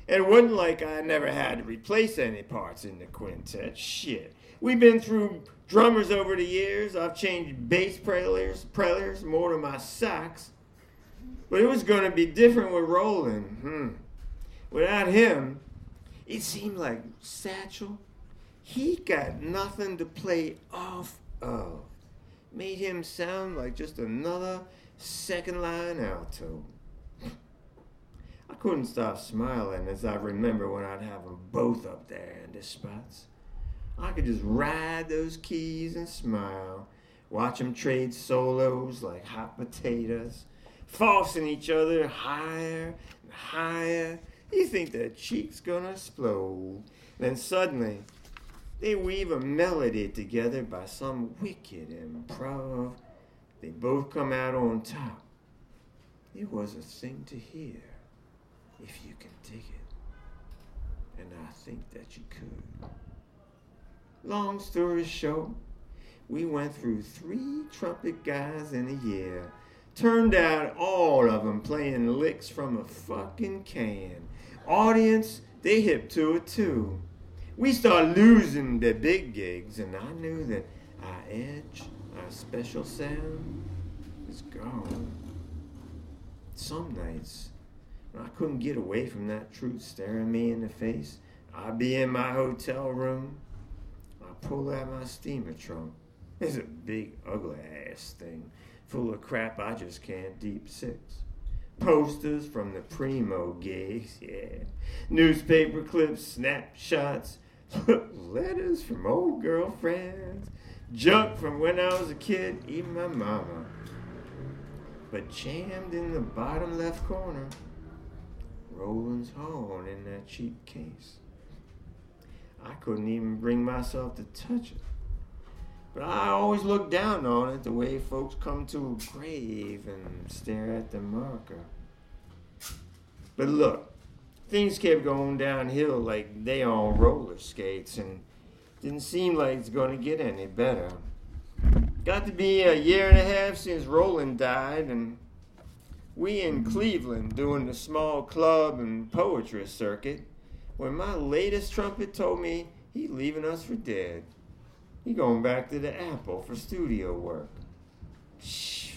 C: And it wasn't like I never had to replace any parts in the quintet. Shit. We've been through drummers over the years. I've changed bass players, players more than my socks. But it was going to be different with Roland. Hmm. Without him, it seemed like Satchel, he got nothing to play off of. Made him sound like just another second line alto. I couldn't stop smiling as I remember when I'd have them both up there in the spots. I could just ride those keys and smile, watch them trade solos like hot potatoes, forcing each other higher and higher. You think their cheek's gonna explode. Then suddenly, they weave a melody together by some wicked improv. They both come out on top. It was a thing to hear if you can dig it. And I think that you could. Long story short, we went through three trumpet guys in a year. Turned out all of them playing licks from a fucking can. Audience, they hip to it too. We start losing the big gigs, and I knew that our edge, our special sound, is gone. Some nights, when I couldn't get away from that truth staring me in the face. I'd be in my hotel room. I'd pull out my steamer trunk. It's a big, ugly ass thing, full of crap I just can't deep six. Posters from the primo gigs, yeah. Newspaper clips, snapshots, letters from old girlfriends, Junk from when I was a kid, even my mama. But jammed in the bottom left corner, Roland's horn in that cheap case. I couldn't even bring myself to touch it. But I always look down on it the way folks come to a grave and stare at the marker. But look, things kept going downhill like they on roller skates and didn't seem like it's going to get any better. Got to be a year and a half since Roland died, and we in Cleveland doing the small club and poetry circuit when my latest trumpet told me he leaving us for dead. He going back to the Apple for studio work. Shit.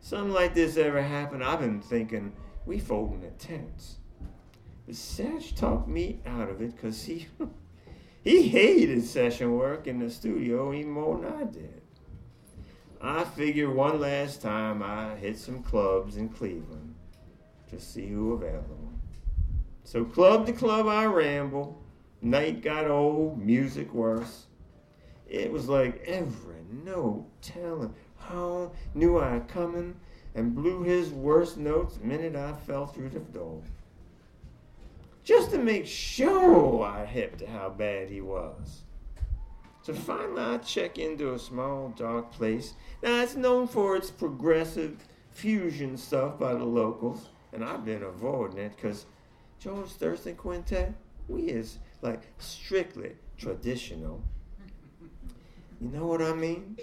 C: Something like this ever happen, I've been thinking we folding the tents. Satch talked me out of it because he he hated session work in the studio even more than I did. I figured one last time I hit some clubs in Cleveland to see who available. So club to club I ramble. Night got old, music worse. It was like every note telling how knew I coming and blew his worst notes minute I fell through the door. Just to make sure I hip to how bad he was. So finally I check into a small dark place. Now it's known for its progressive fusion stuff by the locals, and I've been avoiding it because George Thurston Quintet, we is like strictly traditional. You know what I mean?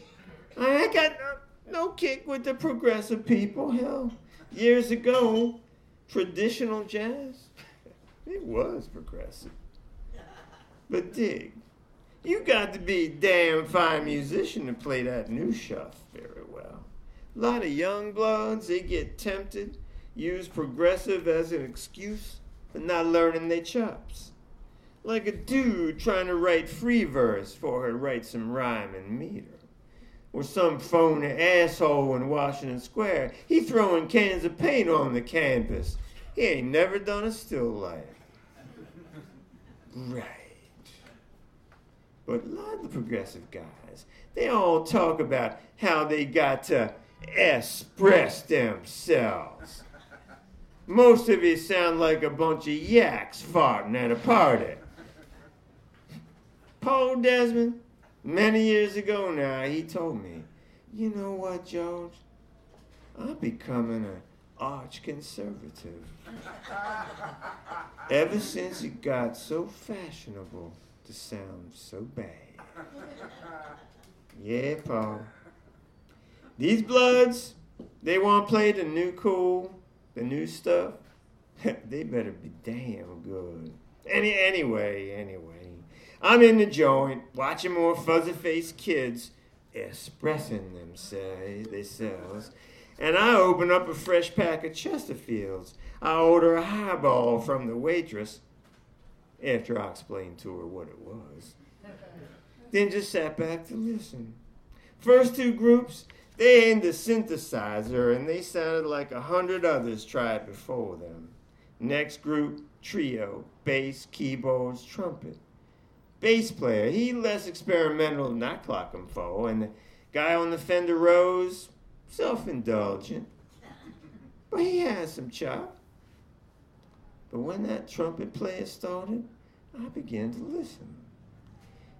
C: I ain't got no, no kick with the progressive people. Hell, years ago, traditional jazz, it was progressive. But dig, you got to be a damn fine musician to play that new stuff very well. A lot of young bloods, they get tempted, use progressive as an excuse for not learning their chops. Like a dude trying to write free verse for her write some rhyme and meter. Or some phony asshole in Washington Square, he throwing cans of paint on the canvas. He ain't never done a still life. Right. But a lot of the progressive guys, they all talk about how they got to express themselves. Most of it sound like a bunch of yaks farting at a party. Paul Desmond, many years ago now, he told me, you know what, George? I'm becoming an arch conservative. Ever since it got so fashionable to sound so bad. Yeah, Paul. These bloods, they want to play the new cool, the new stuff. they better be damn good. Any anyway, anyway. I'm in the joint, watching more fuzzy faced kids expressing themselves, themselves. And I open up a fresh pack of Chesterfields. I order a highball from the waitress after I explained to her what it was. then just sat back to listen. First two groups, they aimed a synthesizer and they sounded like a hundred others tried before them. Next group, trio, bass, keyboards, trumpet. Bass player, he less experimental than I clock him for, and the guy on the Fender Rhodes, self-indulgent. But he has some chop. But when that trumpet player started, I began to listen.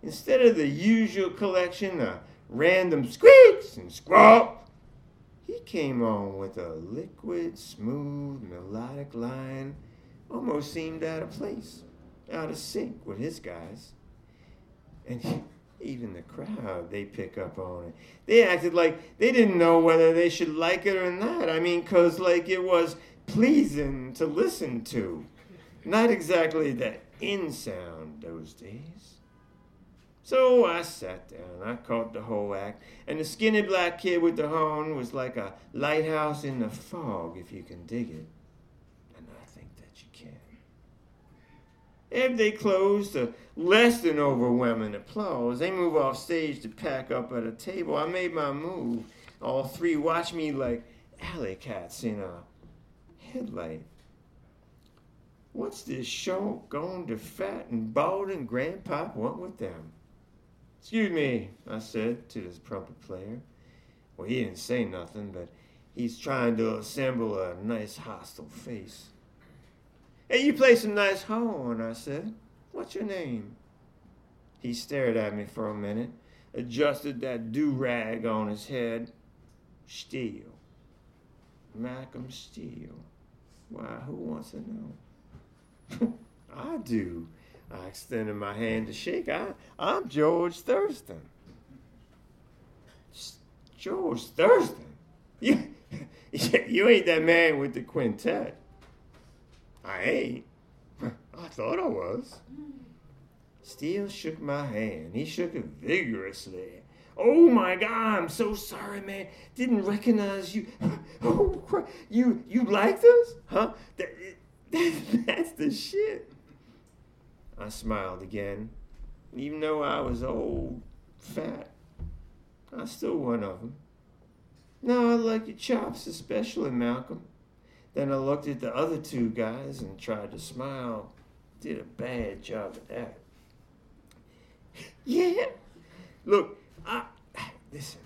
C: Instead of the usual collection of random squeaks and squawk, he came on with a liquid, smooth, melodic line, almost seemed out of place, out of sync with his guys. And even the crowd, they pick up on it. They acted like they didn't know whether they should like it or not. I mean, because, like, it was pleasing to listen to. Not exactly the in sound those days. So I sat down. I caught the whole act. And the skinny black kid with the horn was like a lighthouse in the fog, if you can dig it. And I think that you can. If they close to less than overwhelming applause, they move off stage to pack up at a table. I made my move. All three watch me like alley cats in a headlight. What's this show going to fat and bald and grandpop want with them? Excuse me, I said to this trumpet player. Well, he didn't say nothing, but he's trying to assemble a nice hostile face. Hey, you play some nice horn, I said. What's your name? He stared at me for a minute, adjusted that do rag on his head. Steele. Malcolm Steele. Why, who wants to know? I do. I extended my hand to shake. I, I'm George Thurston. George Thurston? You, you ain't that man with the quintet. I ain't. I thought I was. Steele shook my hand. He shook it vigorously. Oh my God! I'm so sorry, man. Didn't recognize you. Oh, you you like this, huh? That, that, that's the shit. I smiled again. Even though I was old, fat, I still one of them. No, I like your chops, especially Malcolm. Then I looked at the other two guys and tried to smile. Did a bad job at that. Yeah. Look, I listen.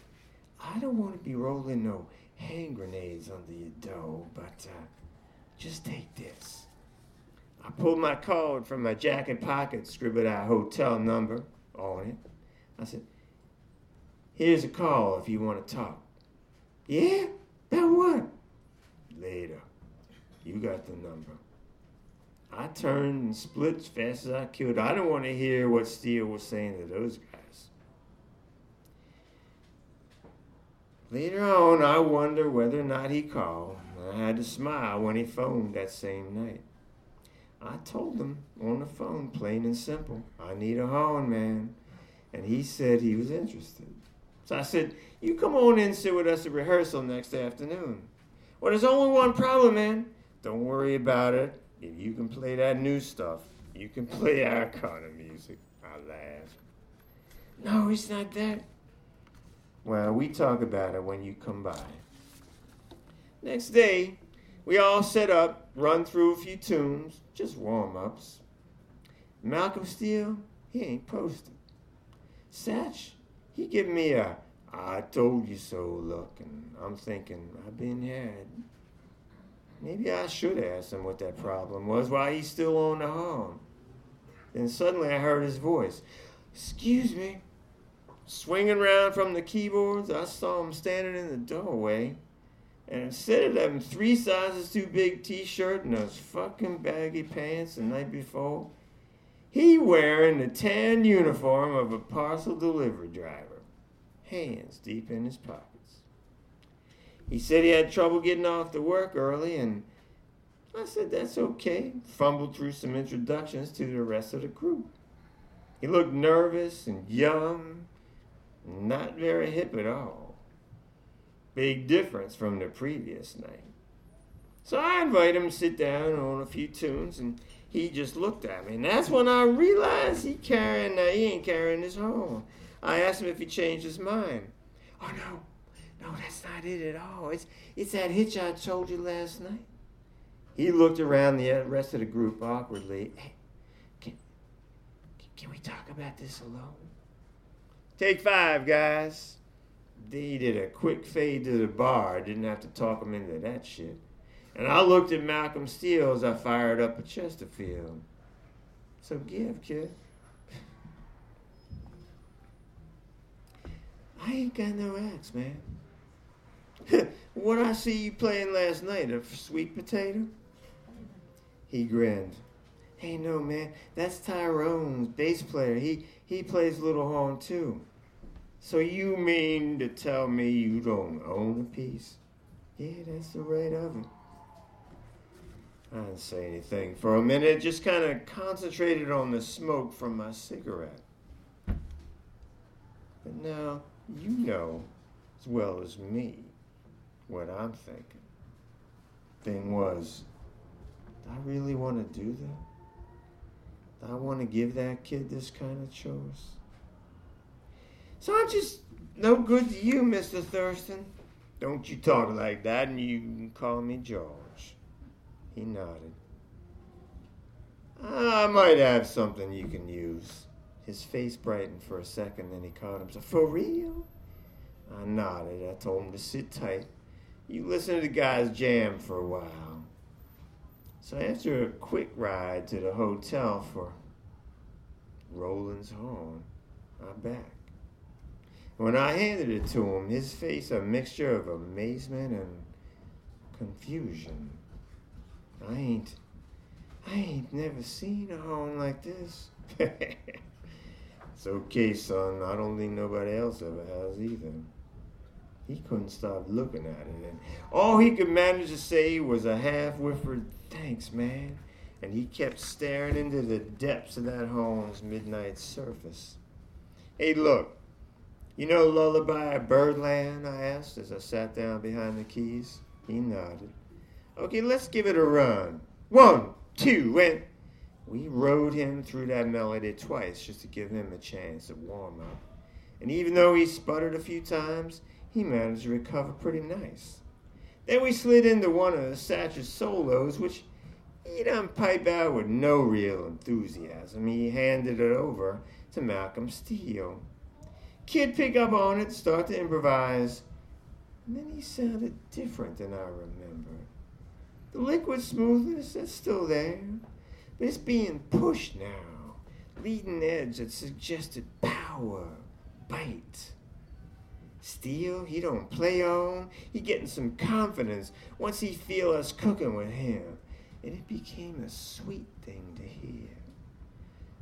C: I don't want to be rolling no hand grenades under your dough, but uh, just take this. I pulled my card from my jacket pocket, scribbled our hotel number on it. I said, "Here's a call if you want to talk." Yeah? About what? Later. You got the number. I turned and split as fast as I could. I didn't want to hear what Steele was saying to those guys. Later on, I wonder whether or not he called. I had to smile when he phoned that same night. I told him on the phone, plain and simple, I need a horn, man. And he said he was interested. So I said, You come on in and sit with us at rehearsal next afternoon. Well, there's only one problem, man. Don't worry about it. If you can play that new stuff, you can play our kind of music. I laughed. No, it's not that. Well, we talk about it when you come by. Next day, we all set up, run through a few tunes, just warm ups. Malcolm Steele, he ain't posted. Satch, he give me a I told you so look, and I'm thinking, I've been had. Maybe I should ask him what that problem was, why he's still on the horn. Then suddenly I heard his voice. Excuse me. Swinging round from the keyboards, I saw him standing in the doorway. And instead of them three sizes too big t-shirt and those fucking baggy pants the night before, he wearing the tan uniform of a parcel delivery driver, hands deep in his pockets. He said he had trouble getting off to work early, and I said that's okay. Fumbled through some introductions to the rest of the crew. He looked nervous and young, not very hip at all. Big difference from the previous night. So I invited him to sit down on a few tunes, and he just looked at me. And that's when I realized he carrying that he ain't carrying his horn. I asked him if he changed his mind. Oh no, no, that's not it at all. It's it's that hitch I told you last night. He looked around the rest of the group awkwardly. Hey, can, can we talk about this alone? Take five, guys. They did a quick fade to the bar. Didn't have to talk him into that shit. And I looked at Malcolm Steele as I fired up a Chesterfield. So give, kid. I ain't got no axe, man. what I see you playing last night, a sweet potato? He grinned. Hey, no, man, that's Tyrone's bass player. He he plays little horn too. So you mean to tell me you don't own a piece? Yeah, that's the right of it. I didn't say anything for a minute, just kind of concentrated on the smoke from my cigarette. But now you know as well as me what I'm thinking. Thing was, do I really want to do that? Do I want to give that kid this kind of choice? So I'm just no good to you, Mr. Thurston. Don't you talk like that, and you can call me George. He nodded. I might have something you can use. His face brightened for a second, then he caught himself. For real? I nodded. I told him to sit tight. You listen to the guy's jam for a while. So after a quick ride to the hotel for Roland's horn, I'm back. When I handed it to him, his face a mixture of amazement and confusion. I ain't, I ain't never seen a horn like this. it's okay, son. I don't think nobody else ever has either. He couldn't stop looking at it, and all he could manage to say was a half whispered, Thanks, man. And he kept staring into the depths of that horn's midnight surface. Hey, look, you know Lullaby Birdland? I asked as I sat down behind the keys. He nodded. Okay, let's give it a run. One, two, and we rode him through that melody twice just to give him a chance to warm up. And even though he sputtered a few times, he managed to recover pretty nice. Then we slid into one of Satch's solos, which he done pipe out with no real enthusiasm. He handed it over to Malcolm Steele. Kid pick up on it, start to improvise, and then he sounded different than I remember. The liquid smoothness is still there, but it's being pushed now, leading edge that suggested power, bite. Steele, he don't play on. He getting some confidence once he feel us cooking with him. And it became a sweet thing to hear.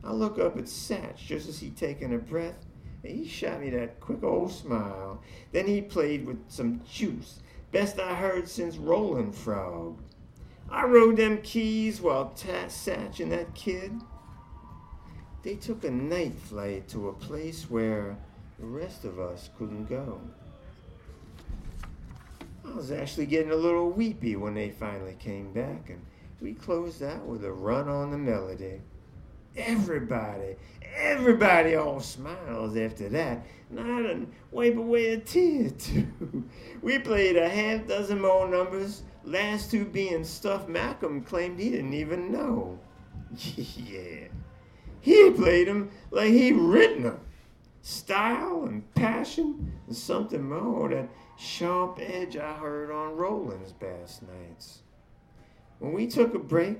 C: I look up at Satch just as he taking a breath, and he shot me that quick old smile. Then he played with some juice, best I heard since Roland Frog. I rode them keys while Tat Satch and that kid. They took a night flight to a place where the rest of us couldn't go. I was actually getting a little weepy when they finally came back, and we closed out with a run on the melody. Everybody, everybody all smiles after that, I done wipe away a tear too. We played a half dozen more numbers, last two being stuff Malcolm claimed he didn't even know. yeah, he played them like he written them style and passion and something more that sharp edge I heard on Roland's bass nights. When we took a break,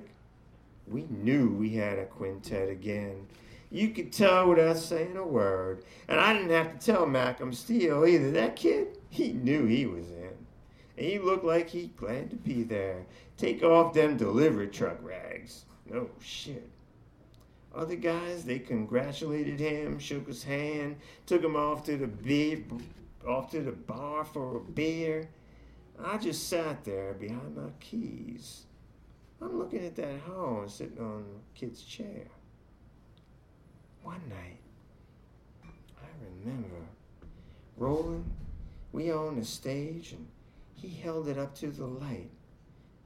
C: we knew we had a quintet again. You could tell without saying a word. And I didn't have to tell Malcolm Steele either. That kid, he knew he was in. And he looked like he glad to be there. Take off them delivery truck rags. No shit. Other guys, they congratulated him, shook his hand, took him off to the beer, off to the bar for a beer. I just sat there behind my keys. I'm looking at that horn sitting on kid's chair. One night, I remember, Roland, we on the stage, and he held it up to the light,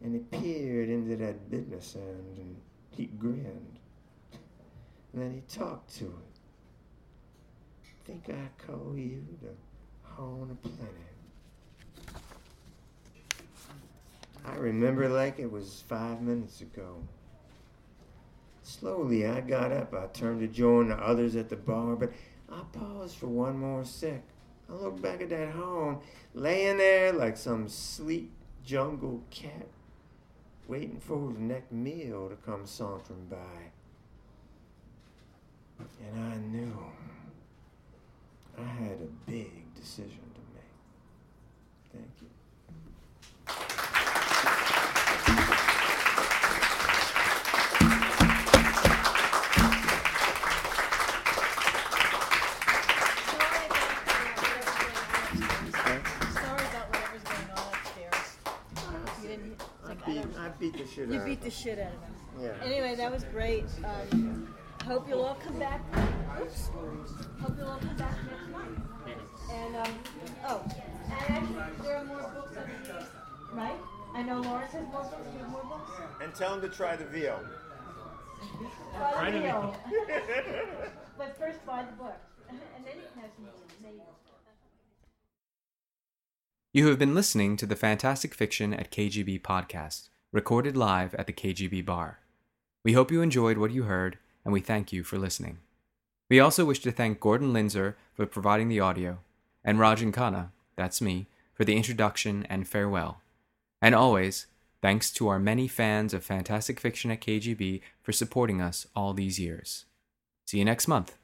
C: and it peered into that business end, and he grinned. And then he talked to it. Think I call you the horn of plenty. I remember like it was five minutes ago. Slowly I got up. I turned to join the others at the bar, but I paused for one more sec. I looked back at that home, laying there like some sleek jungle cat, waiting for the next meal to come sauntering by. And I knew I had a big decision to make. Thank you.
D: Sorry about whatever's going on upstairs. You didn't.
C: I beat,
D: don't-
C: I beat the shit
D: You
C: out
D: beat the shit out of them.
C: Yeah.
D: Anyway, that was great. Um, hope you'll all come back. Oops. Hope you'll all come back next month. And um, oh, and actually, there are more books upstairs, right? I know Lawrence has more books. You have more books.
C: And tell him to try the veal.
D: Try the deal. but first, buy the book, and then you can have some maybe.
A: You have been listening to the Fantastic Fiction at KGB podcast, recorded live at the KGB bar. We hope you enjoyed what you heard, and we thank you for listening. We also wish to thank Gordon Linzner for providing the audio, and Rajan Khanna, that's me, for the introduction and farewell. And always, thanks to our many fans of fantastic fiction at KGB for supporting us all these years. See you next month.